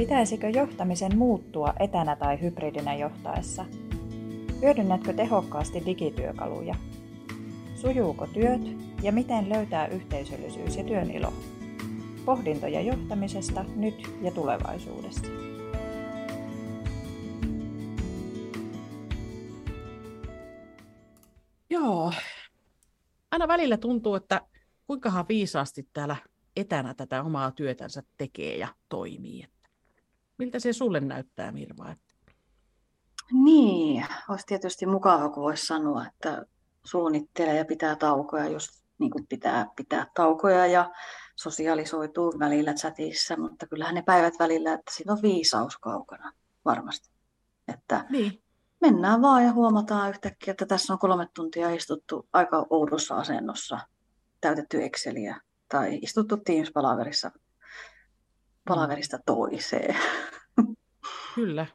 Pitäisikö johtamisen muuttua etänä tai hybridinä johtaessa? Hyödynnätkö tehokkaasti digityökaluja? Sujuuko työt ja miten löytää yhteisöllisyys ja työn ilo? Pohdintoja johtamisesta nyt ja tulevaisuudessa. Joo. Aina välillä tuntuu, että kuinkahan viisaasti täällä etänä tätä omaa työtänsä tekee ja toimii. Miltä se sulle näyttää, Mirva? Niin, olisi tietysti mukava, kun voisi sanoa, että suunnittelee ja pitää taukoja, jos niin kuin pitää pitää taukoja ja sosialisoituu välillä chatissa, mutta kyllähän ne päivät välillä, että siinä on viisaus kaukana varmasti. Että niin. mennään vaan ja huomataan yhtäkkiä, että tässä on kolme tuntia istuttu aika oudossa asennossa, täytetty Exceliä tai istuttu Teams-palaverissa palaverista toiseen. Kyllä.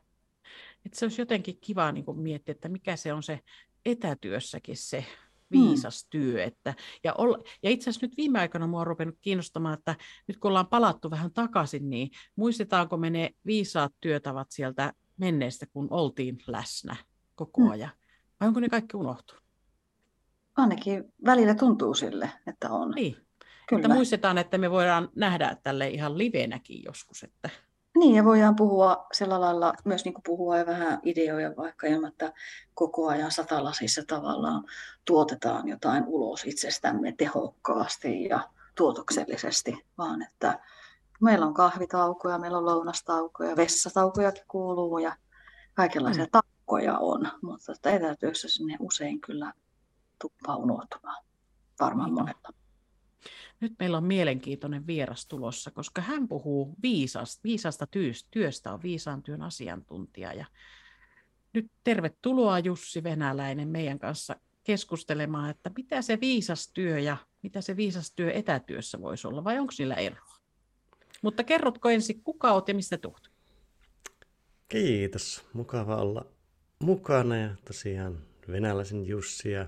Että se olisi jotenkin kiva niin kuin miettiä, että mikä se on se etätyössäkin se viisas mm. työ. Että, ja, olla, ja itse asiassa nyt viime aikoina mua on ruvennut kiinnostamaan, että nyt kun ollaan palattu vähän takaisin, niin muistetaanko me ne viisaat työtavat sieltä menneestä, kun oltiin läsnä koko mm. ajan? Vai onko ne kaikki unohtunut? Ainakin välillä tuntuu sille, että on. Niin. Kyllä. Että muistetaan, että me voidaan nähdä tälle ihan livenäkin joskus. Että... Niin, ja voidaan puhua sillä lailla, myös niin kuin puhua ja vähän ideoja vaikka ilman, että koko ajan satalasissa tavallaan tuotetaan jotain ulos itsestämme tehokkaasti ja tuotoksellisesti, vaan että meillä on kahvitaukoja, meillä on lounastaukoja, vessataukojakin kuuluu ja kaikenlaisia mm. taukoja on, mutta että etätyössä sinne usein kyllä tuppaa unohtumaan. Varmaan monella nyt meillä on mielenkiintoinen vieras tulossa, koska hän puhuu viisasta, viisasta työstä, on viisaan työn asiantuntija. Ja nyt tervetuloa Jussi Venäläinen meidän kanssa keskustelemaan, että mitä se viisas työ ja mitä se viisas työ etätyössä voisi olla, vai onko niillä eroa? Mutta kerrotko ensin, kuka olet ja mistä tulet? Kiitos, mukava olla mukana ja tosiaan venäläisen Jussi ja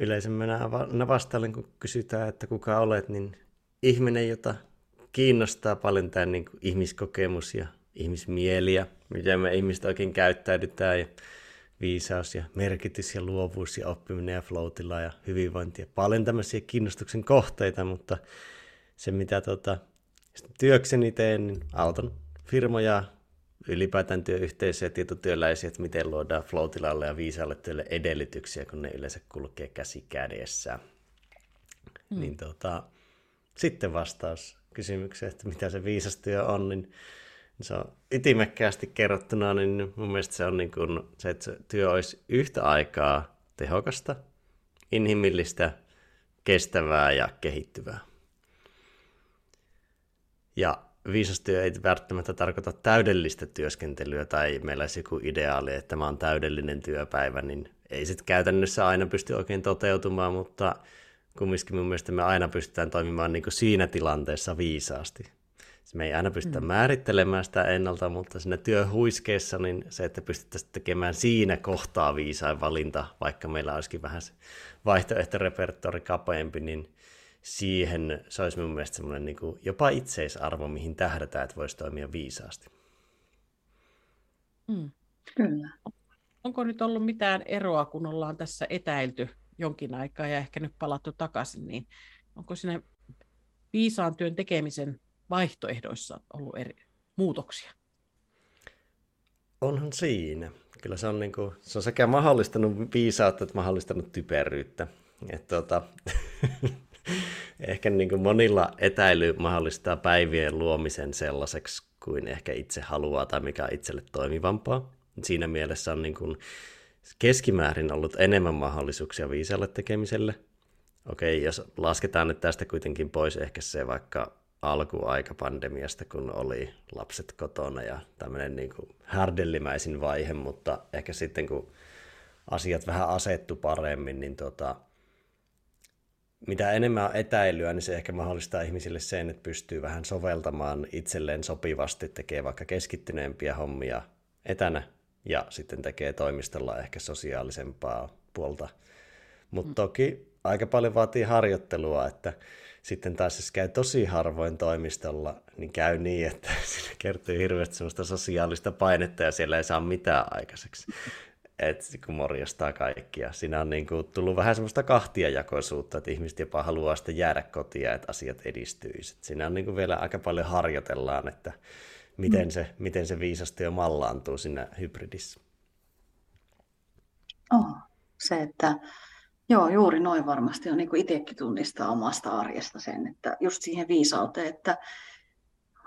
yleisemmänä vastailen, kun kysytään, että kuka olet, niin ihminen, jota kiinnostaa paljon tämä niin ihmiskokemus ja ihmismieli ja miten me ihmiset oikein käyttäydytään ja viisaus ja merkitys ja luovuus ja oppiminen ja floatilla ja hyvinvointi ja paljon tämmöisiä kiinnostuksen kohteita, mutta se mitä tota, työkseni teen, niin auton firmoja ylipäätään työyhteisöjä, tietotyöläisiä, että miten luodaan floatilalle ja viisaalle työlle edellytyksiä, kun ne yleensä kulkee käsi kädessä. Hmm. Niin tota, sitten vastaus kysymykseen, että mitä se viisas työ on, niin se on ytimekkäästi kerrottuna, niin mun mielestä se on niin kuin se, että se työ olisi yhtä aikaa tehokasta, inhimillistä, kestävää ja kehittyvää. Ja viisas työ ei välttämättä tarkoita täydellistä työskentelyä tai meillä olisi joku ideaali, että tämä on täydellinen työpäivä, niin ei sitten käytännössä aina pysty oikein toteutumaan, mutta kumminkin mun mielestä me aina pystytään toimimaan niin kuin siinä tilanteessa viisaasti. Me ei aina pystytä mm. määrittelemään sitä ennalta, mutta siinä työhuiskeessa niin se, että pystyttäisiin tekemään siinä kohtaa viisain valinta, vaikka meillä olisikin vähän se vaihtoehtorepertori kapeampi, niin siihen se olisi mun mielestä semmoinen niin kuin jopa itseisarvo, mihin tähdätään, että voisi toimia viisaasti. Mm. Kyllä. Onko nyt ollut mitään eroa, kun ollaan tässä etäilty jonkin aikaa ja ehkä nyt palattu takaisin, niin onko siinä viisaan työn tekemisen vaihtoehdoissa ollut eri muutoksia? Onhan siinä. Kyllä se on, niin kuin, se on sekä mahdollistanut viisautta että mahdollistanut typeryyttä. Että, tuota, ehkä niin kuin monilla etäily mahdollistaa päivien luomisen sellaiseksi kuin ehkä itse haluaa tai mikä on itselle toimivampaa. Siinä mielessä on niin kuin keskimäärin ollut enemmän mahdollisuuksia viisalle tekemiselle. Okei, jos lasketaan nyt tästä kuitenkin pois ehkä se vaikka alkuaika pandemiasta, kun oli lapset kotona ja tämmöinen niin kuin härdellimäisin vaihe, mutta ehkä sitten kun asiat vähän asettu paremmin, niin tota, mitä enemmän on etäilyä, niin se ehkä mahdollistaa ihmisille sen, että pystyy vähän soveltamaan itselleen sopivasti, tekee vaikka keskittyneempiä hommia etänä ja sitten tekee toimistolla ehkä sosiaalisempaa puolta. Mutta mm. toki aika paljon vaatii harjoittelua, että sitten taas jos käy tosi harvoin toimistolla, niin käy niin, että siinä kertyy hirveästi sellaista sosiaalista painetta ja siellä ei saa mitään aikaiseksi. Et kun morjastaa kaikkia. Siinä on niin kuin tullut vähän semmoista kahtiajakoisuutta, että ihmiset jopa haluaa sitten jäädä kotia, että asiat edistyisivät. Siinä on niin kuin vielä aika paljon harjoitellaan, että miten mm. se, miten se viisasti jo mallaantuu siinä hybridissä. Oh, se, että joo, juuri noin varmasti on niin kuin itsekin tunnistaa omasta arjesta sen, että just siihen viisauteen, että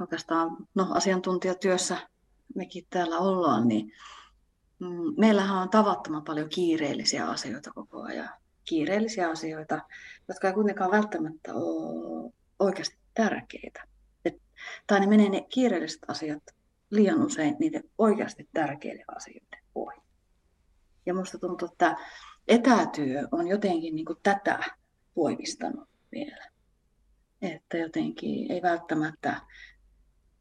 oikeastaan no, asiantuntijatyössä mekin täällä ollaan, niin meillähän on tavattoman paljon kiireellisiä asioita koko ajan. Kiireellisiä asioita, jotka ei kuitenkaan välttämättä ole oikeasti tärkeitä. Et, tai ne menee ne kiireelliset asiat liian usein niiden oikeasti tärkeiden asioiden ohi. Ja minusta tuntuu, että etätyö on jotenkin niin tätä voimistanut vielä. Että jotenkin ei välttämättä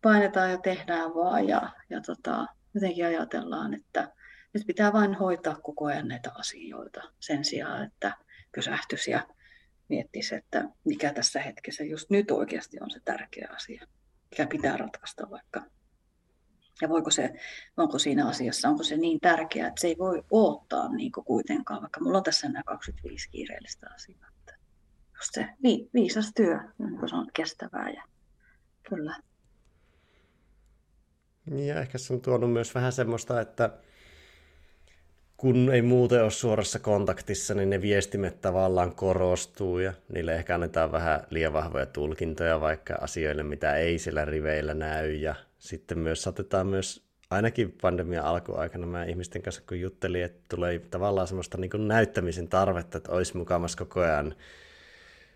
painetaan ja tehdään vaan ja, ja tota, jotenkin ajatellaan, että nyt pitää vain hoitaa koko ajan näitä asioita sen sijaan, että pysähtyisi ja miettisi, että mikä tässä hetkessä just nyt oikeasti on se tärkeä asia, mikä pitää ratkaista vaikka ja voiko se, onko siinä asiassa, onko se niin tärkeää, että se ei voi odottaa niin kuitenkaan, vaikka mulla on tässä nämä 25 kiireellistä asiaa. Että just se vi, viisas työ, niin se on kestävää ja kyllä. Ja ehkä se on tuonut myös vähän semmoista, että kun ei muuten ole suorassa kontaktissa, niin ne viestimet tavallaan korostuu ja niille ehkä annetaan vähän liian vahvoja tulkintoja vaikka asioille, mitä ei siellä riveillä näy ja sitten myös saatetaan myös ainakin pandemian alkuaikana mä ihmisten kanssa kun juttelin, että tulee tavallaan semmoista niin kuin näyttämisen tarvetta, että olisi mukamassa koko ajan,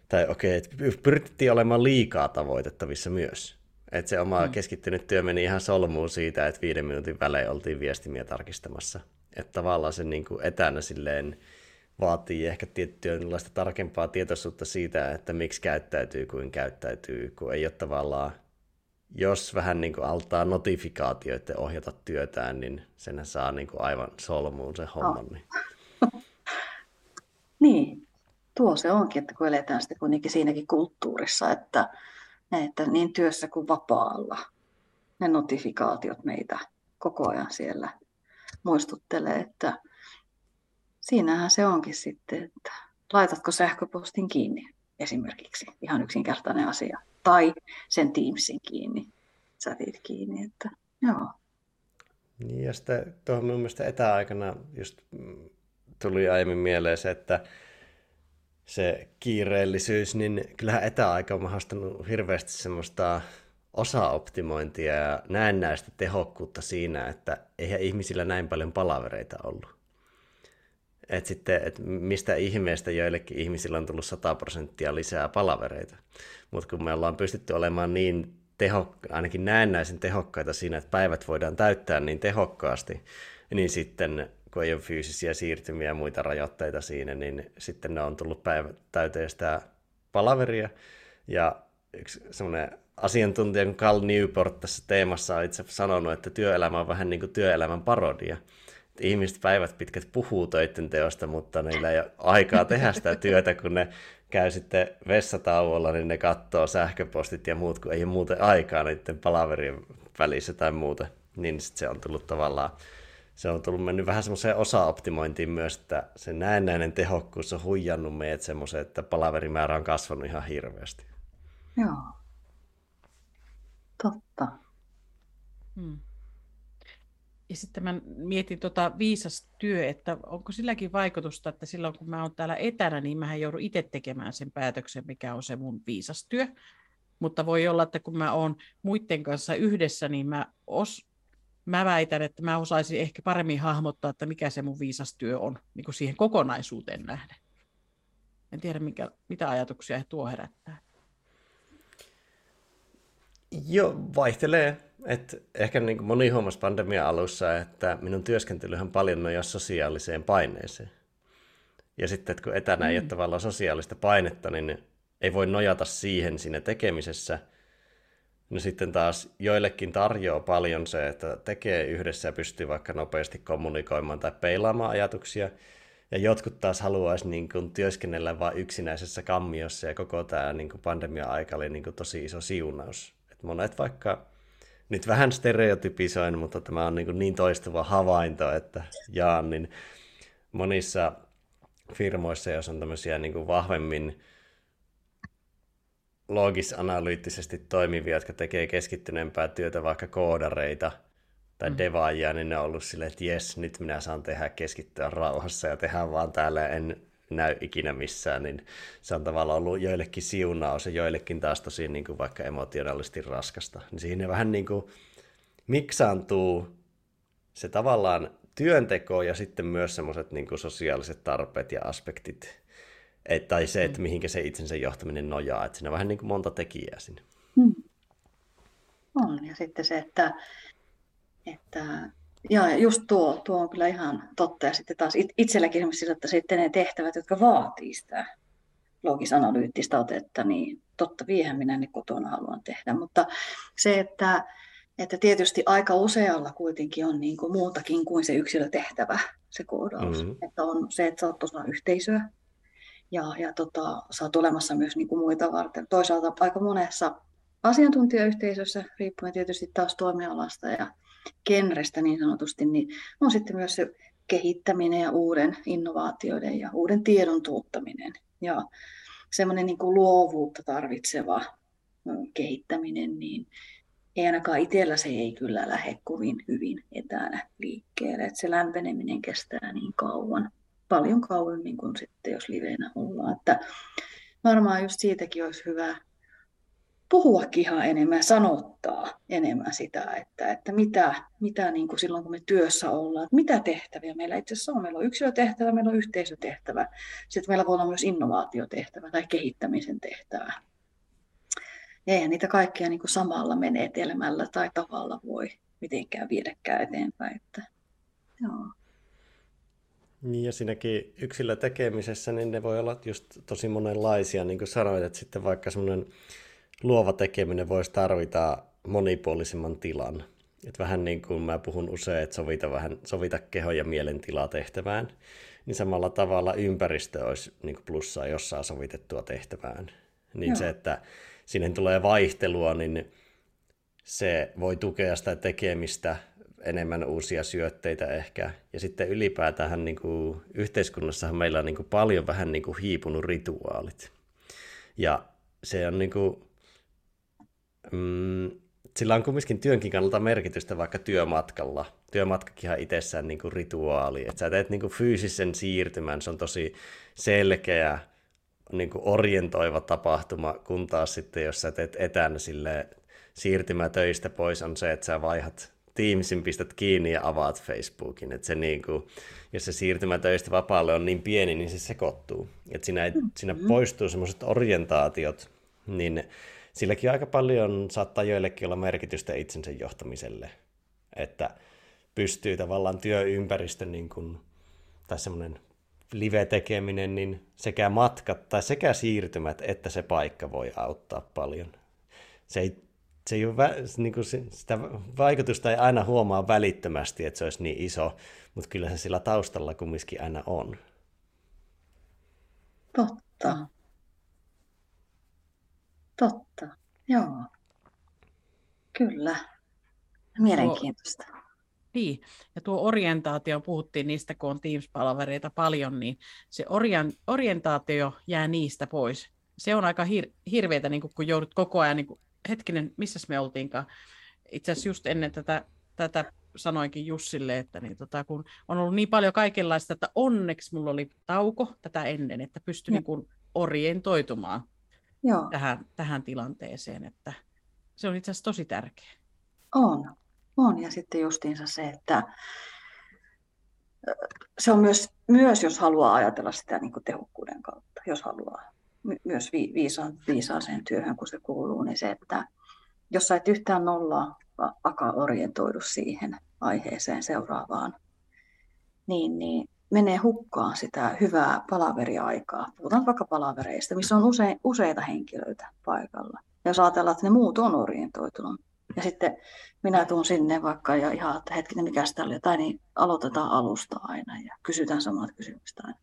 tai okei, okay, että pyrittiin olemaan liikaa tavoitettavissa myös. Että se oma mm. keskittynyt työ meni ihan solmuun siitä, että viiden minuutin välein oltiin viestimiä tarkistamassa. Että tavallaan se niin kuin etänä silleen vaatii ehkä tiettyä tarkempaa tietoisuutta siitä, että miksi käyttäytyy kuin käyttäytyy, kun ei ole tavallaan jos vähän niin kuin altaa notifikaatioiden ohjata työtään, niin sen saa niin kuin aivan solmuun se homman. Oh. Niin. niin, tuo se onkin, että kun eletään sitten kuitenkin siinäkin kulttuurissa, että, että niin työssä kuin vapaalla ne notifikaatiot meitä koko ajan siellä muistuttelee, että siinähän se onkin sitten, että laitatko sähköpostin kiinni esimerkiksi, ihan yksinkertainen asia tai sen Teamsin kiinni, chatit kiinni. Että, joo. Niin ja sitten tuohon minun mielestä etäaikana just mm, tuli aiemmin mieleen se, että se kiireellisyys, niin kyllähän etäaika on mahdollistanut hirveästi semmoista osaoptimointia ja näennäistä tehokkuutta siinä, että eihän ihmisillä näin paljon palavereita ollut. Et sitten, et mistä ihmeestä joillekin ihmisillä on tullut 100 prosenttia lisää palavereita. Mutta kun me ollaan pystytty olemaan niin teho, ainakin näennäisen tehokkaita siinä, että päivät voidaan täyttää niin tehokkaasti, niin sitten kun ei ole fyysisiä siirtymiä ja muita rajoitteita siinä, niin sitten ne on tullut päivä täyteen sitä palaveria. Ja yksi semmoinen asiantuntija kuin Carl Newport tässä teemassa on itse sanonut, että työelämä on vähän niin kuin työelämän parodia ihmiset päivät pitkät puhuu töiden teosta, mutta niillä ei ole aikaa tehdä sitä työtä, kun ne käy sitten vessatauolla, niin ne katsoo sähköpostit ja muut, kun ei ole muuten aikaa niiden palaverien välissä tai muuta. Niin sitten se on tullut tavallaan, se on tullut mennyt vähän semmoiseen osaoptimointiin myös, että se näennäinen tehokkuus on huijannut meidät semmoiseen, että palaverimäärä on kasvanut ihan hirveästi. Joo. Totta. Hmm. Ja sitten mä mietin tota viisas työ, että onko silläkin vaikutusta, että silloin kun mä oon täällä etänä, niin mä joudun itse tekemään sen päätöksen, mikä on se mun viisas työ. Mutta voi olla, että kun mä oon muiden kanssa yhdessä, niin mä, os, mä väitän, että mä osaisin ehkä paremmin hahmottaa, että mikä se mun viisas työ on niin kuin siihen kokonaisuuteen nähden. En tiedä, mikä, mitä ajatuksia tuo herättää. Joo, vaihtelee et ehkä niin kuin moni huomasi pandemia alussa, että minun työskentelyhän paljon nojaa sosiaaliseen paineeseen. Ja sitten, että kun etänä mm. ei ole tavallaan sosiaalista painetta, niin ei voi nojata siihen siinä tekemisessä. No sitten taas joillekin tarjoaa paljon se, että tekee yhdessä ja pystyy vaikka nopeasti kommunikoimaan tai peilaamaan ajatuksia. Ja jotkut taas haluaisi niin kuin, työskennellä vain yksinäisessä kammiossa ja koko tämä niin kuin, pandemia-aika oli niin kuin, tosi iso siunaus. Et monet vaikka, nyt vähän stereotypisoin, mutta tämä on niin, niin toistuva havainto, että jaan, niin monissa firmoissa, jos on tämmöisiä niin kuin, vahvemmin loogis-analyyttisesti toimivia, jotka tekee keskittyneempää työtä, vaikka koodareita tai mm. devaajia, niin ne on ollut silleen, että jes, nyt minä saan tehdä keskittyä rauhassa ja tehdä vaan täällä en näy ikinä missään, niin se on tavallaan ollut joillekin siunaus ja joillekin taas tosi niin kuin vaikka emotionaalisesti raskasta. Niin siihen vähän niin kuin miksaantuu se tavallaan työnteko ja sitten myös semmoiset niin sosiaaliset tarpeet ja aspektit et, tai se, että mm. mihinkä se itsensä johtaminen nojaa. Että siinä on vähän niin kuin monta tekijää sinne. Hmm. On, ja sitten se, että, että ja just tuo, tuo on kyllä ihan totta. Ja sitten taas itselläkin esimerkiksi, että sitten ne tehtävät, jotka vaatii sitä logis-analyyttistä otetta, niin totta viehän minä ne kotona haluan tehdä. Mutta se, että, että tietysti aika usealla kuitenkin on niin kuin muutakin kuin se yksilötehtävä, se koodaus. Mm-hmm. Että on se, että sä oot osa yhteisöä, ja, ja tota, sä oot olemassa myös niin kuin muita varten. Toisaalta aika monessa asiantuntijayhteisössä, riippuen tietysti taas toimialasta ja genrestä niin sanotusti, niin on sitten myös se kehittäminen ja uuden innovaatioiden ja uuden tiedon tuuttaminen. Ja semmoinen niin kuin luovuutta tarvitseva kehittäminen, niin ei ainakaan itsellä se ei kyllä lähde kovin hyvin etänä liikkeelle. Että se lämpeneminen kestää niin kauan paljon kauemmin kuin sitten, jos liveenä ollaan. Että varmaan just siitäkin olisi hyvä puhuakin ihan enemmän, sanottaa enemmän sitä, että, että mitä, mitä niin kuin silloin kun me työssä ollaan, että mitä tehtäviä meillä itse asiassa on. Meillä on yksilötehtävä, meillä on yhteisötehtävä, sitten meillä voi olla myös innovaatiotehtävä tai kehittämisen tehtävä. Ja eihän niitä kaikkia niin kuin samalla menetelmällä tai tavalla voi mitenkään viedäkään eteenpäin. Että, joo. Niin ja siinäkin yksilötekemisessä, niin ne voi olla just tosi monenlaisia, niin kuin sanoit, että sitten vaikka semmoinen luova tekeminen voisi tarvita monipuolisemman tilan. Että vähän niin kuin mä puhun usein, että sovita, vähän, sovita keho- ja mielentila tehtävään, niin samalla tavalla ympäristö olisi niin kuin plussaa jossain sovitettua tehtävään. Niin Joo. se, että sinne tulee vaihtelua, niin se voi tukea sitä tekemistä enemmän uusia syötteitä ehkä. Ja sitten ylipäätään niin kuin, yhteiskunnassahan meillä on niin kuin, paljon vähän niin kuin, hiipunut rituaalit. Ja se on niin kuin, mm, sillä on kumminkin työnkin kannalta merkitystä vaikka työmatkalla. Työmatkakin on itsessään niin kuin rituaali. Että sä teet niin kuin fyysisen siirtymän, se on tosi selkeä, niin kuin orientoiva tapahtuma, kun taas sitten, jos sä teet etänä sille siirtymä töistä pois, on se, että sä vaihat Teamsin pistät kiinni ja avaat Facebookin. Että se niin kuin, jos se siirtymä töistä vapaalle on niin pieni, niin se sekoittuu. Että siinä, mm-hmm. siinä poistuu semmoiset orientaatiot, niin silläkin aika paljon saattaa joillekin olla merkitystä itsensä johtamiselle. Että pystyy tavallaan työympäristön niin kuin, tai semmoinen live-tekeminen, niin sekä matkat tai sekä siirtymät että se paikka voi auttaa paljon. Se ei se ei ole, niin kuin sitä vaikutusta ei aina huomaa välittömästi, että se olisi niin iso, mutta kyllä se sillä taustalla kumminkin aina on. Totta. Totta, joo. Kyllä. Mielenkiintoista. Tuo, niin, ja tuo orientaatio, puhuttiin niistä, kun on Teams-palavereita paljon, niin se orientaatio jää niistä pois. Se on aika hir- hirveätä, niin kun joudut koko ajan niin hetkinen, missä me oltiinkaan? Itse asiassa just ennen tätä, tätä sanoinkin Jussille, että niin tota, kun on ollut niin paljon kaikenlaista, että onneksi mulla oli tauko tätä ennen, että pystyi niin kuin orientoitumaan Joo. Tähän, tähän tilanteeseen, että se on itse asiassa tosi tärkeä. On, on. Ja sitten justiinsa se, että se on myös, myös jos haluaa ajatella sitä niin kuin tehokkuuden kautta, jos haluaa myös vi, viisa, viisaaseen työhön, kun se kuuluu, niin se, että jos sä et yhtään nollaa alkaa orientoidu siihen aiheeseen seuraavaan, niin, niin menee hukkaan sitä hyvää palaveriaikaa. Puhutaan vaikka palavereista, missä on use, useita henkilöitä paikalla. Ja jos ajatellaan, että ne muut on orientoitunut, Ja sitten minä tuun sinne vaikka ja ihan, että hetkinen, mikä sitä oli jotain, niin aloitetaan alusta aina ja kysytään samat kysymykset aina.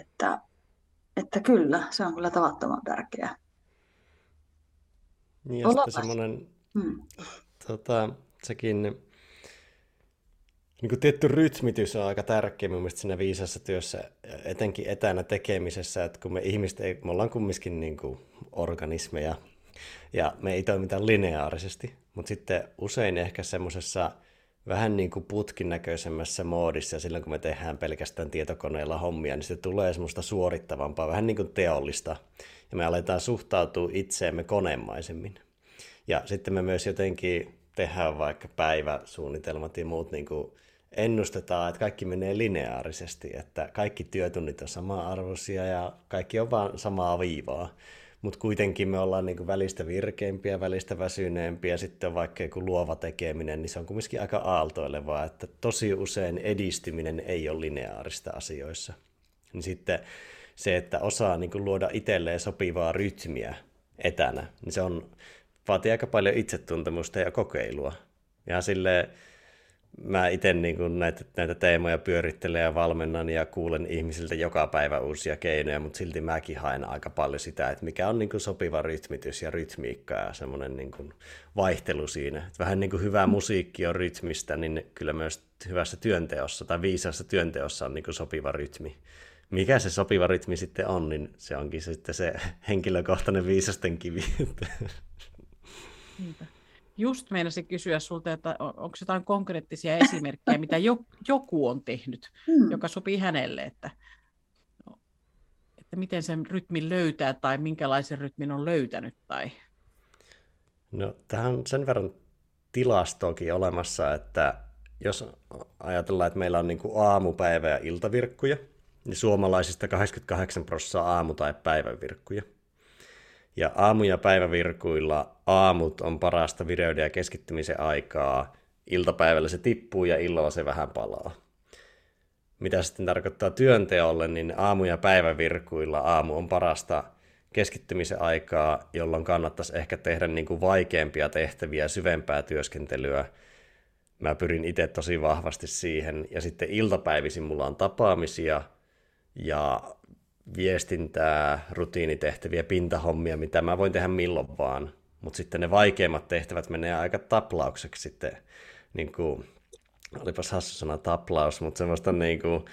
Että, että kyllä, se on kyllä tavattoman tärkeää. Niin ja sitten semmoinen, hmm. tota, sekin niin kuin tietty rytmitys on aika tärkeä mun mielestä siinä viisassa työssä, etenkin etänä tekemisessä, että kun me ihmiset ei, me ollaan kumminkin niin kuin organismeja, ja me ei toimita lineaarisesti, mutta sitten usein ehkä semmoisessa vähän niin kuin putkin näköisemmässä moodissa, ja silloin kun me tehdään pelkästään tietokoneella hommia, niin se tulee semmoista suorittavampaa, vähän niin kuin teollista, ja me aletaan suhtautua itseemme konemaisemmin. Ja sitten me myös jotenkin tehdään vaikka päiväsuunnitelmat ja muut niin kuin ennustetaan, että kaikki menee lineaarisesti, että kaikki työtunnit on sama-arvoisia ja kaikki on vaan samaa viivaa. Mutta kuitenkin me ollaan niin välistä virkeimpiä, välistä väsyneempiä, sitten vaikka joku luova tekeminen, niin se on kumminkin aika aaltoilevaa, että tosi usein edistyminen ei ole lineaarista asioissa. Niin sitten se, että osaa niin luoda itselleen sopivaa rytmiä etänä, niin se on, vaatii aika paljon itsetuntemusta ja kokeilua. Ja silleen, mä itse niin näitä, näitä teemoja pyörittelen ja valmennan ja kuulen ihmisiltä joka päivä uusia keinoja, mutta silti mäkin haen aika paljon sitä, että mikä on niin kuin sopiva rytmitys ja rytmiikka ja semmoinen niin kuin vaihtelu siinä. Että vähän niin kuin hyvä musiikki on rytmistä, niin kyllä myös hyvässä työnteossa tai viisaassa työnteossa on niin kuin sopiva rytmi. Mikä se sopiva rytmi sitten on, niin se onkin sitten se henkilökohtainen viisasten kivi. Niinpä just meinasin kysyä sulta, että onko jotain konkreettisia esimerkkejä, mitä joku on tehnyt, hmm. joka sopii hänelle, että, että miten sen rytmin löytää tai minkälaisen rytmin on löytänyt? Tai... No, tähän on sen verran tilastoakin olemassa, että jos ajatellaan, että meillä on niin aamupäivä ja iltavirkkuja, niin suomalaisista 88 prosenttia aamu- tai päivävirkkuja. Ja aamu- ja päivävirkuilla aamut on parasta vireyden ja keskittymisen aikaa. Iltapäivällä se tippuu ja illalla se vähän palaa. Mitä sitten tarkoittaa työnteolle, niin aamu- ja päivävirkuilla aamu on parasta keskittymisen aikaa, jolloin kannattaisi ehkä tehdä niin kuin vaikeampia tehtäviä, syvempää työskentelyä. Mä pyrin itse tosi vahvasti siihen. Ja sitten iltapäivisin mulla on tapaamisia ja viestintää, rutiinitehtäviä, pintahommia, mitä mä voin tehdä milloin vaan. Mutta sitten ne vaikeimmat tehtävät menee aika taplaukseksi sitten, niin kuin, olipas hassu sana taplaus, mutta semmoista niin kuin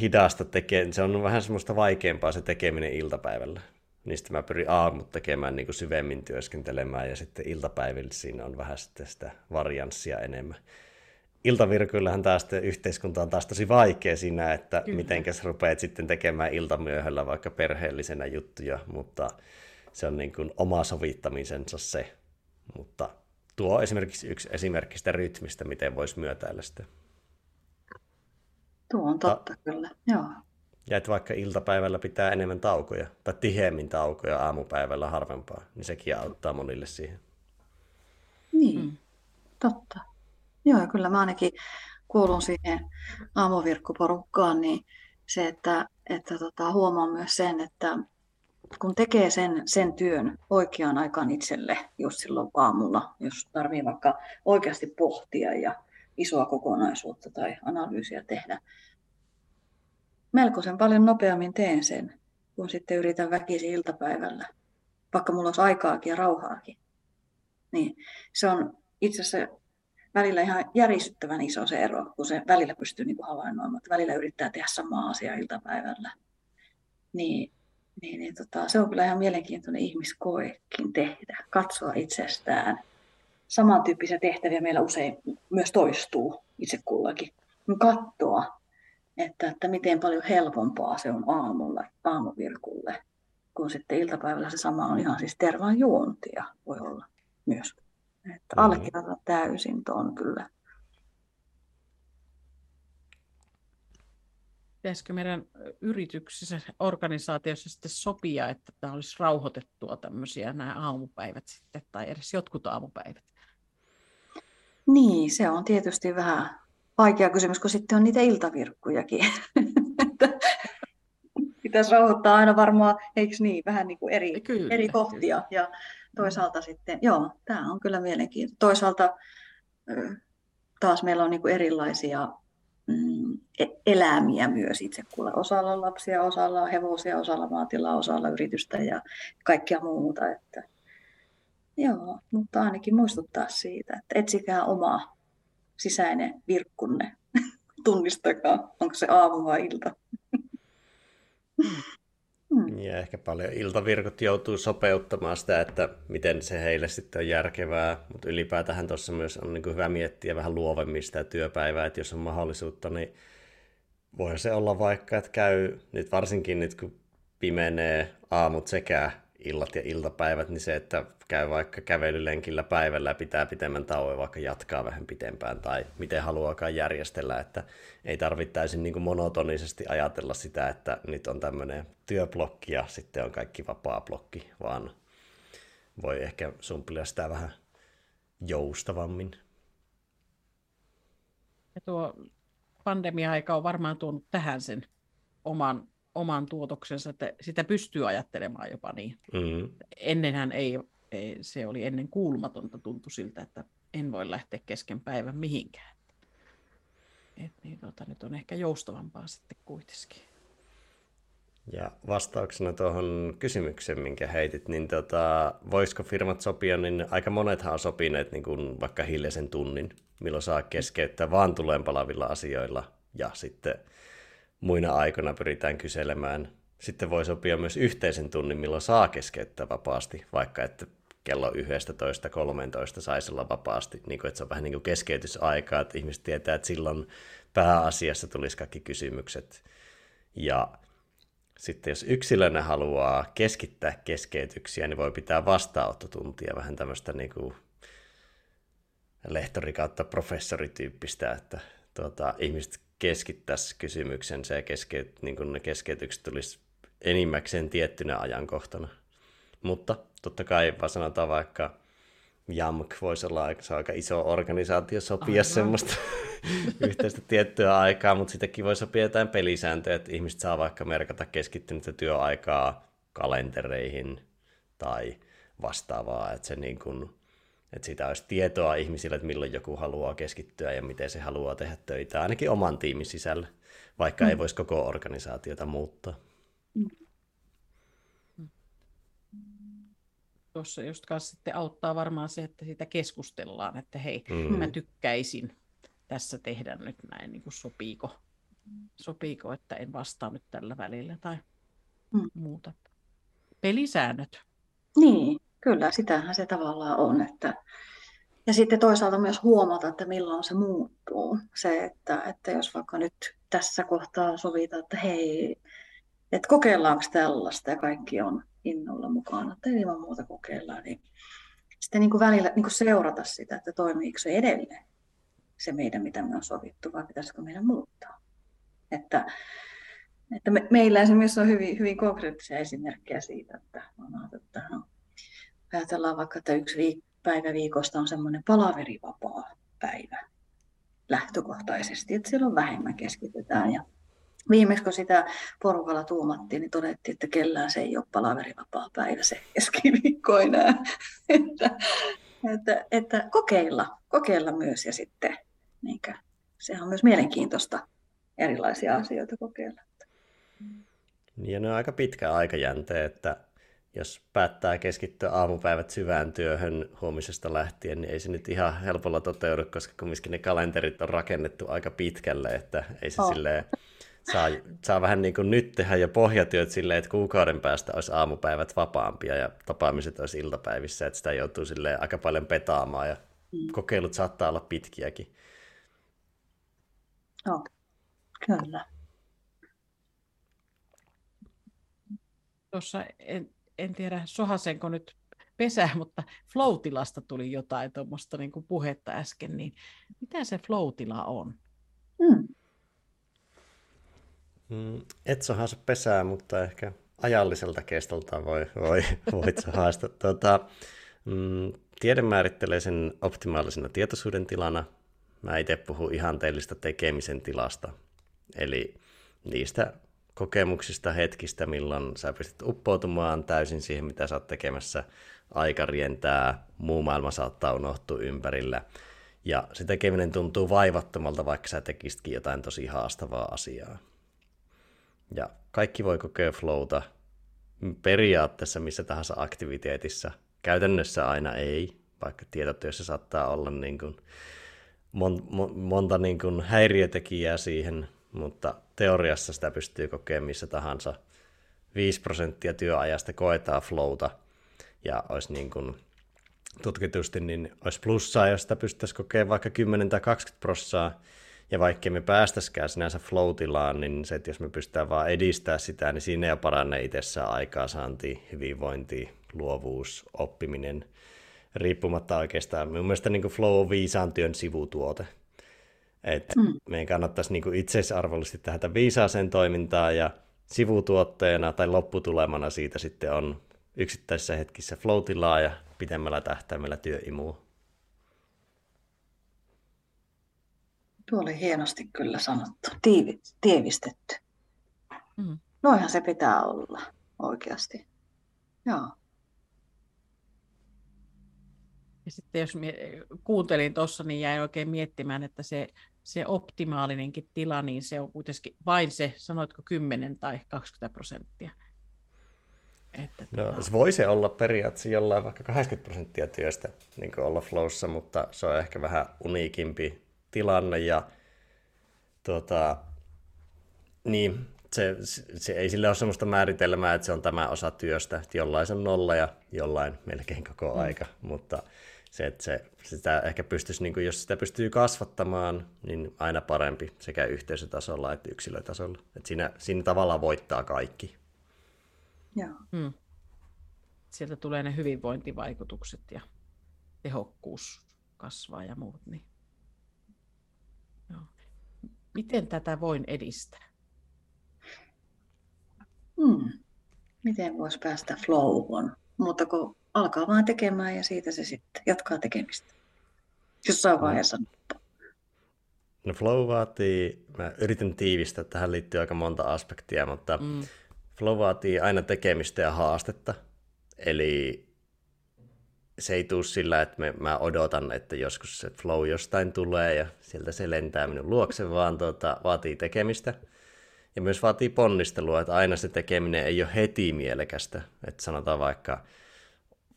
hidasta tekee, se on vähän semmoista vaikeampaa se tekeminen iltapäivällä. Niistä mä pyrin aamut tekemään niin kuin syvemmin työskentelemään ja sitten iltapäivillä siinä on vähän sitten sitä varianssia enemmän iltavirkyillähän taas yhteiskunta on taas tosi vaikea siinä, että miten sä rupeat sitten tekemään iltamyöhöllä vaikka perheellisenä juttuja, mutta se on niin kuin oma sovittamisensa se. Mutta tuo on esimerkiksi yksi esimerkki sitä rytmistä, miten voisi myötäillä sitä. Tuo on totta Ta- kyllä, joo. Ja että vaikka iltapäivällä pitää enemmän taukoja, tai tiheämmin taukoja aamupäivällä harvempaa, niin sekin auttaa monille siihen. Niin, mm. totta. Joo, kyllä mä ainakin kuulun siihen aamuvirkkuporukkaan, niin se, että, että tota, huomaan myös sen, että kun tekee sen, sen työn oikeaan aikaan itselle, jos silloin aamulla, jos tarvii vaikka oikeasti pohtia ja isoa kokonaisuutta tai analyysiä tehdä, melkoisen paljon nopeammin teen sen, kun sitten yritän väkisin iltapäivällä, vaikka mulla olisi aikaakin ja rauhaakin. Niin se on itse asiassa välillä ihan järisyttävän iso se ero, kun se välillä pystyy niin kuin havainnoimaan, että välillä yrittää tehdä samaa asiaa iltapäivällä. Niin, niin, niin tota, se on kyllä ihan mielenkiintoinen ihmiskoekin tehdä, katsoa itsestään. Samantyyppisiä tehtäviä meillä usein myös toistuu itse kullakin. Katsoa, että, että miten paljon helpompaa se on aamulla, aamuvirkulle, kun sitten iltapäivällä se sama on ihan siis tervaan juontia voi olla myös. Että allekirjoitan täysin tuon kyllä. Pitäisikö meidän yrityksissä, organisaatiossa sitten sopia, että tämä olisi rauhoitettua tämmöisiä nämä aamupäivät sitten, tai edes jotkut aamupäivät? Niin, se on tietysti vähän vaikea kysymys, kun sitten on niitä iltavirkkujakin. Pitäisi rauhoittaa aina varmaan, eikö niin, vähän niin kuin eri, Kyllä, eri kohtia. Ja toisaalta sitten, joo, tämä on kyllä mielenkiintoista. Toisaalta taas meillä on niin erilaisia mm, e-, elämiä myös itse kuulla. Osalla on lapsia, osalla on hevosia, osalla maatilaa, osalla yritystä ja kaikkia muuta. Että, joo, mutta ainakin muistuttaa siitä, että etsikää oma sisäinen virkkunne. Tunnistakaa, onko se aamu vai ilta. Hmm. Ja ehkä paljon iltavirkot joutuu sopeuttamaan sitä, että miten se heille sitten on järkevää, mutta ylipäätään tuossa myös on niin kuin hyvä miettiä vähän luovemmin sitä työpäivää, että jos on mahdollisuutta, niin voi se olla vaikka, että käy nyt varsinkin nyt kun pimenee aamut sekä illat ja iltapäivät, niin se, että käy vaikka kävelylenkillä päivällä ja pitää pitemmän tauon, vaikka jatkaa vähän pitempään tai miten haluaakaan järjestellä, että ei tarvittaisi niin monotonisesti ajatella sitä, että nyt on tämmöinen työblokki ja sitten on kaikki vapaa blokki, vaan voi ehkä sumpilia sitä vähän joustavammin. Ja tuo pandemia-aika on varmaan tuonut tähän sen oman oman tuotoksensa, että sitä pystyy ajattelemaan jopa niin. Mm. Ennenhän ei, ei, se oli ennen kuulumatonta, tuntui siltä, että en voi lähteä kesken päivän mihinkään. Et niin, tota, nyt on ehkä joustavampaa sitten kuitenkin. Ja vastauksena tuohon kysymykseen, minkä heitit, niin tota, voisiko firmat sopia, niin aika monethan on sopineet niin kuin vaikka hiljaisen tunnin, milloin saa keskeyttää vaan tuleen palavilla asioilla ja sitten muina aikoina pyritään kyselemään. Sitten voi sopia myös yhteisen tunnin, milloin saa keskeyttää vapaasti, vaikka että kello 11-13 saisi olla vapaasti, niin kuin, että se on vähän niin kuin keskeytysaikaa, että ihmiset tietää, että silloin pääasiassa tulisi kaikki kysymykset. Ja sitten jos yksilönä haluaa keskittää keskeytyksiä, niin voi pitää vastaanottotuntia, vähän tämmöistä niin kuin lehtori kautta professorityyppistä, että tuota, ihmiset keskittäisi kysymyksensä ja keskeyt, niin kun ne keskeytykset tulisi enimmäkseen tiettynä ajankohtana. Mutta totta kai vaan sanotaan vaikka JAMK voisi olla aika, aika iso organisaatio sopia Aivan. semmoista yhteistä tiettyä aikaa, mutta sitäkin voi sopia jotain pelisääntöjä, että ihmiset saa vaikka merkata keskittynyttä työaikaa kalentereihin tai vastaavaa, että se niin kuin että siitä olisi tietoa ihmisille, että milloin joku haluaa keskittyä ja miten se haluaa tehdä töitä, ainakin oman tiimin sisällä, vaikka mm. ei voisi koko organisaatiota muuttaa. Tuossa just kanssa sitten auttaa varmaan se, että siitä keskustellaan, että hei, mm. mä tykkäisin tässä tehdä nyt näin, niin kuin sopiiko, sopiiko, että en vastaa nyt tällä välillä tai mm. muuta. Pelisäännöt. Niin, Kyllä, sitähän se tavallaan on. Että... Ja sitten toisaalta myös huomata, että milloin se muuttuu. Se, että, että jos vaikka nyt tässä kohtaa sovitaan, että hei, että kokeillaanko tällaista ja kaikki on innolla mukana, että ilman muuta kokeillaan, niin sitten niin kuin välillä niin kuin seurata sitä, että toimiiko se edelleen se meidän, mitä me on sovittu, vai pitäisikö meidän muuttaa. Että, että me, meillä esimerkiksi on hyvin, hyvin konkreettisia esimerkkejä siitä, että on että no, ajatellaan vaikka, että yksi viik- päivä viikosta on semmoinen palaverivapaa päivä lähtökohtaisesti, että silloin vähemmän keskitytään. Ja viimeksi kun sitä porukalla tuumattiin, niin todettiin, että kellään se ei ole palaverivapaa päivä se keskiviikko enää. että, että, että kokeilla, kokeilla myös ja sitten niin kuin, sehän on myös mielenkiintoista erilaisia asioita kokeilla. Ja ne on aika pitkä aikajänte, että jos päättää keskittyä aamupäivät syvään työhön huomisesta lähtien, niin ei se nyt ihan helpolla toteudu, koska kumminkin ne kalenterit on rakennettu aika pitkälle, että ei se oh. silleen, saa, saa vähän niin kuin nyt tehdä jo pohjatyöt silleen, että kuukauden päästä olisi aamupäivät vapaampia ja tapaamiset olisi iltapäivissä, että sitä joutuu silleen aika paljon petaamaan ja mm. kokeilut saattaa olla pitkiäkin. Oh. Kyllä. Tuossa en, en tiedä sohasenko nyt pesää, mutta floatilasta tuli jotain tuommoista niin puhetta äsken, niin mitä se floatila on? Hmm. Mm, et sohasa pesää, mutta ehkä ajalliselta kestolta voi, voi, voit sohasta. Tuota, mm, tiede määrittelee sen optimaalisena tietoisuuden tilana. Mä itse puhun ihanteellista tekemisen tilasta, eli niistä kokemuksista, hetkistä, milloin sä pystyt uppoutumaan täysin siihen, mitä sä oot tekemässä. Aika rientää, muu maailma saattaa unohtua ympärillä. Ja se tekeminen tuntuu vaivattomalta, vaikka sä tekisitkin jotain tosi haastavaa asiaa. Ja kaikki voi kokea flowta periaatteessa missä tahansa aktiviteetissa. Käytännössä aina ei, vaikka tietotyössä saattaa olla niin kuin mon, mon, monta niin kuin häiriötekijää siihen, mutta teoriassa sitä pystyy kokemaan missä tahansa. 5 prosenttia työajasta koetaan flowta, ja olisi niin kuin tutkitusti, niin olisi plussaa, jos sitä pystyttäisiin kokemaan vaikka 10 tai 20 prosenttia, ja vaikka me päästäisikään sinänsä flow niin se, että jos me pystytään vaan edistää sitä, niin siinä jo paranee itsessään aikaansaanti, hyvinvointi, luovuus, oppiminen, riippumatta oikeastaan. Minun mielestä niin flow on viisaan työn sivutuote. Et mm. Meidän kannattaisi niin itseisarvollisesti tehdä viisaaseen toimintaan ja sivutuotteena tai lopputulemana siitä sitten on yksittäisissä hetkissä flow ja pitemmällä tähtäimellä työimua. Tuo oli hienosti kyllä sanottu, Tiivi, tiivistetty. Mm. Noihan se pitää olla oikeasti. Joo. Ja sitten jos kuuntelin tuossa, niin jäin oikein miettimään, että se, se optimaalinenkin tila, niin se on kuitenkin vain se, sanoitko 10 tai 20 prosenttia. Että no, tuota... se voisi olla periaatteessa jollain vaikka 80 prosenttia työstä niin olla flowssa, mutta se on ehkä vähän uniikimpi tilanne ja tuota, niin, se, se, ei sille ole sellaista määritelmää, että se on tämä osa työstä, että jollain se on nolla ja jollain melkein koko mm. aika, mutta se, että se, sitä ehkä pystyisi, niin kuin, jos sitä pystyy kasvattamaan, niin aina parempi sekä yhteisötasolla että yksilötasolla. Että siinä, siinä tavallaan voittaa kaikki. Joo. Hmm. Sieltä tulee ne hyvinvointivaikutukset ja tehokkuus kasvaa ja muut. Niin. Joo. Miten tätä voin edistää? Hmm. Miten voisi päästä flowhon? Mutta kun alkaa vaan tekemään ja siitä se sitten jatkaa tekemistä. Jossain vaiheessa. No flow vaatii, mä yritän tiivistää, tähän liittyy aika monta aspektia, mutta mm. flow vaatii aina tekemistä ja haastetta. Eli se ei tule sillä, että me, mä odotan, että joskus se flow jostain tulee ja sieltä se lentää minun luokse, vaan tuota, vaatii tekemistä. Ja myös vaatii ponnistelua, että aina se tekeminen ei ole heti mielekästä. Että sanotaan vaikka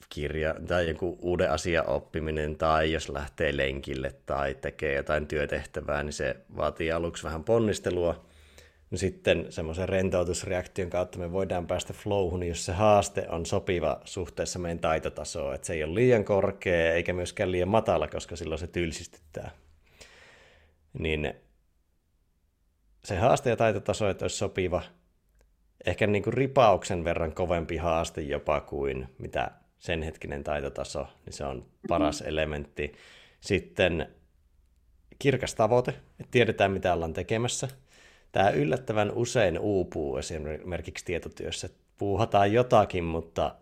kirja tai joku uuden asian oppiminen tai jos lähtee lenkille tai tekee jotain työtehtävää, niin se vaatii aluksi vähän ponnistelua. No sitten semmoisen rentoutusreaktion kautta me voidaan päästä flowhun, jos se haaste on sopiva suhteessa meidän taitotasoon, että se ei ole liian korkea eikä myöskään liian matala, koska silloin se tylsistyttää. Niin se haaste ja taitotaso, että olisi sopiva, ehkä niin kuin ripauksen verran kovempi haaste jopa kuin mitä sen hetkinen taitotaso, niin se on paras mm-hmm. elementti. Sitten kirkas tavoite, että tiedetään mitä ollaan tekemässä. Tämä yllättävän usein uupuu esimerkiksi tietotyössä. Puuhataan jotakin, mutta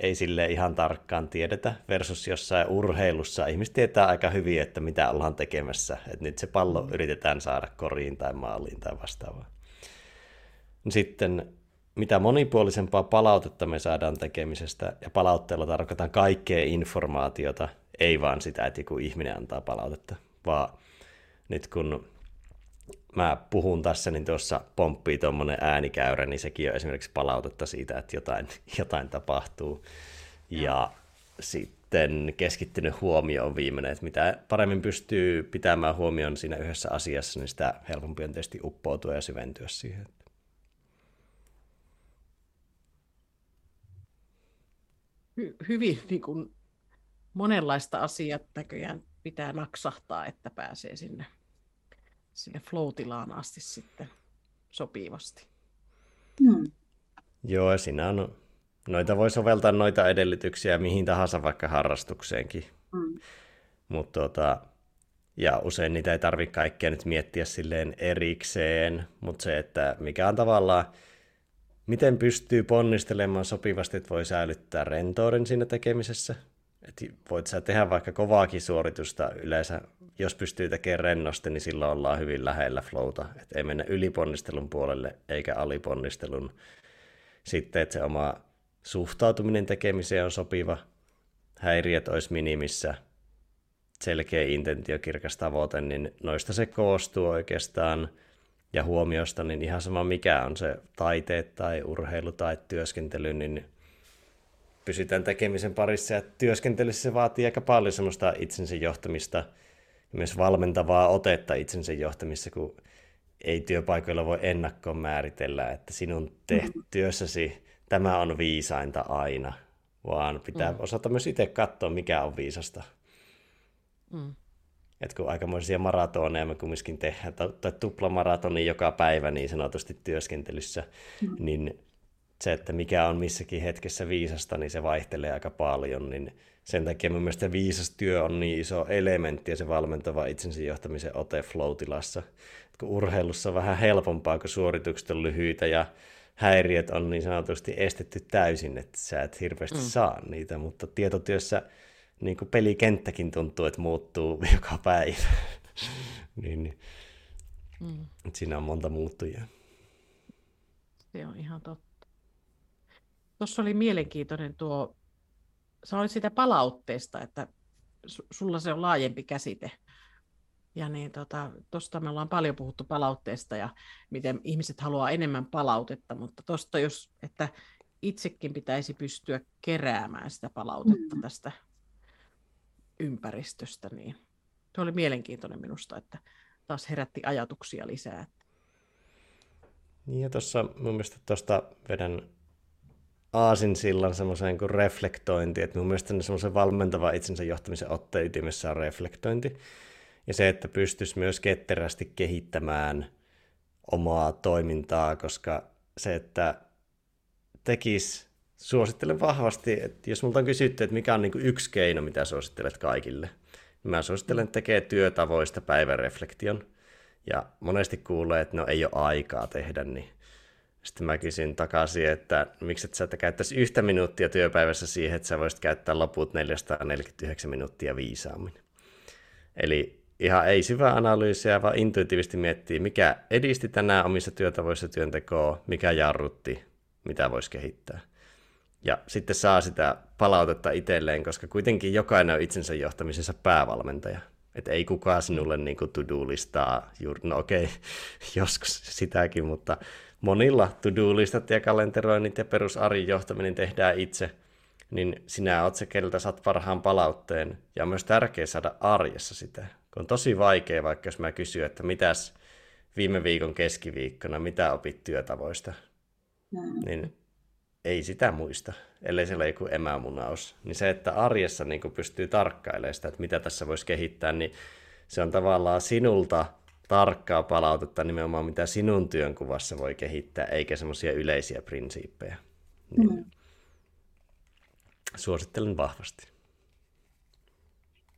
ei sille ihan tarkkaan tiedetä, versus jossain urheilussa ihmiset tietää aika hyvin, että mitä ollaan tekemässä, että nyt se pallo mm. yritetään saada koriin tai maaliin tai vastaavaa. Sitten mitä monipuolisempaa palautetta me saadaan tekemisestä, ja palautteella tarkoitan kaikkea informaatiota, ei vaan sitä, että joku ihminen antaa palautetta, vaan nyt kun mä puhun tässä, niin tuossa pomppii tuommoinen äänikäyrä, niin sekin on esimerkiksi palautetta siitä, että jotain, jotain tapahtuu. Ja sitten keskittynyt huomio on viimeinen, että mitä paremmin pystyy pitämään huomioon siinä yhdessä asiassa, niin sitä helpompi on tietysti uppoutua ja syventyä siihen. Hy, hyvin niin kuin monenlaista asiaa näköjään pitää naksahtaa, että pääsee sinne, sinne flow-tilaan asti sitten sopivasti. Hmm. Joo, siinä on, noita voi soveltaa noita edellytyksiä mihin tahansa vaikka harrastukseenkin. Hmm. Mutta tota, ja usein niitä ei tarvitse kaikkea nyt miettiä silleen erikseen, mutta se, että mikä on tavallaan miten pystyy ponnistelemaan sopivasti, että voi säilyttää rentouden siinä tekemisessä. Et voit sä tehdä vaikka kovaakin suoritusta yleensä jos pystyy tekemään rennosti, niin silloin ollaan hyvin lähellä flowta. Että ei mennä yliponnistelun puolelle eikä aliponnistelun. Sitten, että se oma suhtautuminen tekemiseen on sopiva, häiriöt olisi minimissä, selkeä intentio, kirkas tavoite, niin noista se koostuu oikeastaan ja huomiosta, niin ihan sama mikä on se taiteet tai urheilu tai työskentely, niin pysytään tekemisen parissa ja työskentelyssä se vaatii aika paljon semmoista itsensä johtamista ja myös valmentavaa otetta itsensä johtamissa, kun ei työpaikoilla voi ennakkoon määritellä, että sinun mm. työssäsi tämä on viisainta aina, vaan pitää mm. osata myös itse katsoa, mikä on viisasta. Mm. Että kun aikamoisia maratoneja me kumminkin tehdään, tai tuplamaratoni joka päivä niin sanotusti työskentelyssä, mm. niin se, että mikä on missäkin hetkessä viisasta, niin se vaihtelee aika paljon, niin sen takia mun mielestä viisas työ on niin iso elementti ja se valmentava itsensä johtamisen ote flow-tilassa. Kun urheilussa on vähän helpompaa, kun suoritukset on lyhyitä ja häiriöt on niin sanotusti estetty täysin, että sä et hirveästi mm. saa niitä, mutta tietotyössä niin kuin pelikenttäkin tuntuu, että muuttuu joka päivä. niin, niin. Mm. Siinä on monta muuttujaa. Se on ihan totta. Tuossa oli mielenkiintoinen tuo, sanoit sitä palautteesta, että sulla se on laajempi käsite. Ja niin tuosta tota, me ollaan paljon puhuttu palautteesta ja miten ihmiset haluaa enemmän palautetta, mutta tuosta jos, että itsekin pitäisi pystyä keräämään sitä palautetta mm. tästä ympäristöstä, niin se oli mielenkiintoinen minusta, että taas herätti ajatuksia lisää. Niin ja tuossa mun mielestä tuosta vedän aasinsillan semmoiseen kuin reflektointi, että mun mielestä semmoisen valmentava itsensä johtamisen otteen ytimessä on reflektointi. Ja se, että pystyisi myös ketterästi kehittämään omaa toimintaa, koska se, että tekisi suosittelen vahvasti, että jos multa on kysytty, että mikä on niin yksi keino, mitä suosittelet kaikille, niin mä suosittelen tekemään työtavoista päiväreflektion. Ja monesti kuulee, että no ei ole aikaa tehdä, niin sitten mä kysyn takaisin, että miksi et sä käyttäisi yhtä minuuttia työpäivässä siihen, että sä voisit käyttää loput 449 minuuttia viisaammin. Eli ihan ei syvää analyysiä, vaan intuitiivisesti miettii, mikä edisti tänään omissa työtavoissa työntekoa, mikä jarrutti, mitä voisi kehittää ja sitten saa sitä palautetta itselleen, koska kuitenkin jokainen on itsensä johtamisensa päävalmentaja. Että ei kukaan sinulle niin to-do-listaa, juuri, no okei, okay, joskus sitäkin, mutta monilla to-do-listat ja kalenteroinnit ja perusarjen johtaminen tehdään itse, niin sinä olet se, keltä saat parhaan palautteen. Ja on myös tärkeää saada arjessa sitä, kun on tosi vaikea, vaikka jos mä kysyn, että mitäs viime viikon keskiviikkona, mitä opit työtavoista, mm. niin ei sitä muista, ellei siellä joku emämunaus. Niin se, että arjessa niin pystyy tarkkailemaan sitä, että mitä tässä voisi kehittää, niin se on tavallaan sinulta tarkkaa palautetta nimenomaan, mitä sinun työnkuvassa voi kehittää, eikä semmoisia yleisiä prinsiippejä. Niin mm. Suosittelen vahvasti.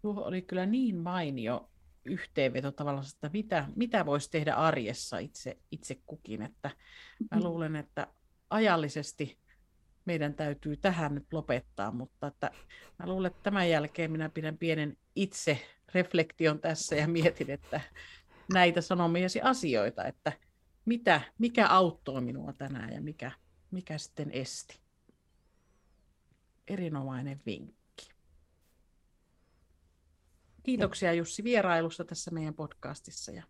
Tuo oli kyllä niin mainio yhteenveto tavallaan, että mitä, mitä voisi tehdä arjessa itse, itse kukin. Että mä mm. luulen, että ajallisesti meidän täytyy tähän nyt lopettaa, mutta että mä luulen, että tämän jälkeen minä pidän pienen itse reflektion tässä ja mietin, että näitä sanomiesi asioita, että mitä, mikä auttoi minua tänään ja mikä, mikä sitten esti. Erinomainen vinkki. Kiitoksia Jussi vierailusta tässä meidän podcastissa ja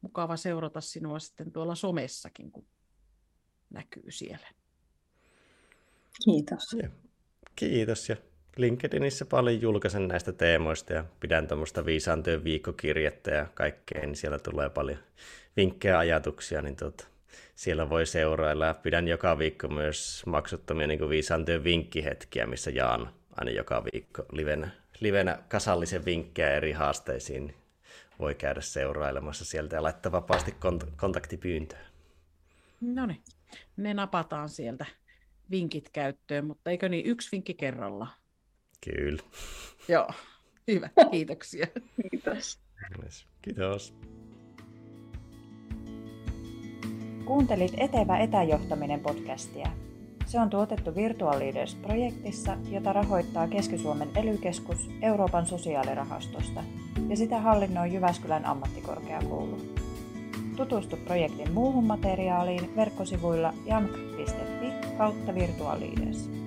mukava seurata sinua sitten tuolla somessakin, kun näkyy siellä. Kiitos. Ja, kiitos ja LinkedInissä paljon julkaisen näistä teemoista ja pidän tuommoista viisaan työn viikkokirjettä ja kaikkea, niin siellä tulee paljon vinkkejä ajatuksia, niin tuota, siellä voi seurailla. Pidän joka viikko myös maksuttomia niin viisaan työn vinkkihetkiä, missä jaan aina joka viikko livenä, livenä kasallisen vinkkejä eri haasteisiin. Voi käydä seurailemassa sieltä ja laittaa vapaasti kont- kontaktipyyntöä. No niin, ne napataan sieltä vinkit käyttöön, mutta eikö niin yksi vinkki kerralla? Kyllä. Joo, hyvä. Kiitoksia. Kiitos. Kiitos. Kuuntelit Etevä etäjohtaminen podcastia. Se on tuotettu Virtual Leaders-projektissa, jota rahoittaa Keski-Suomen ely Euroopan sosiaalirahastosta – ja sitä hallinnoi Jyväskylän ammattikorkeakoulu. Tutustu projektin muuhun materiaaliin verkkosivuilla jamk.fi kautta virtuaaliides.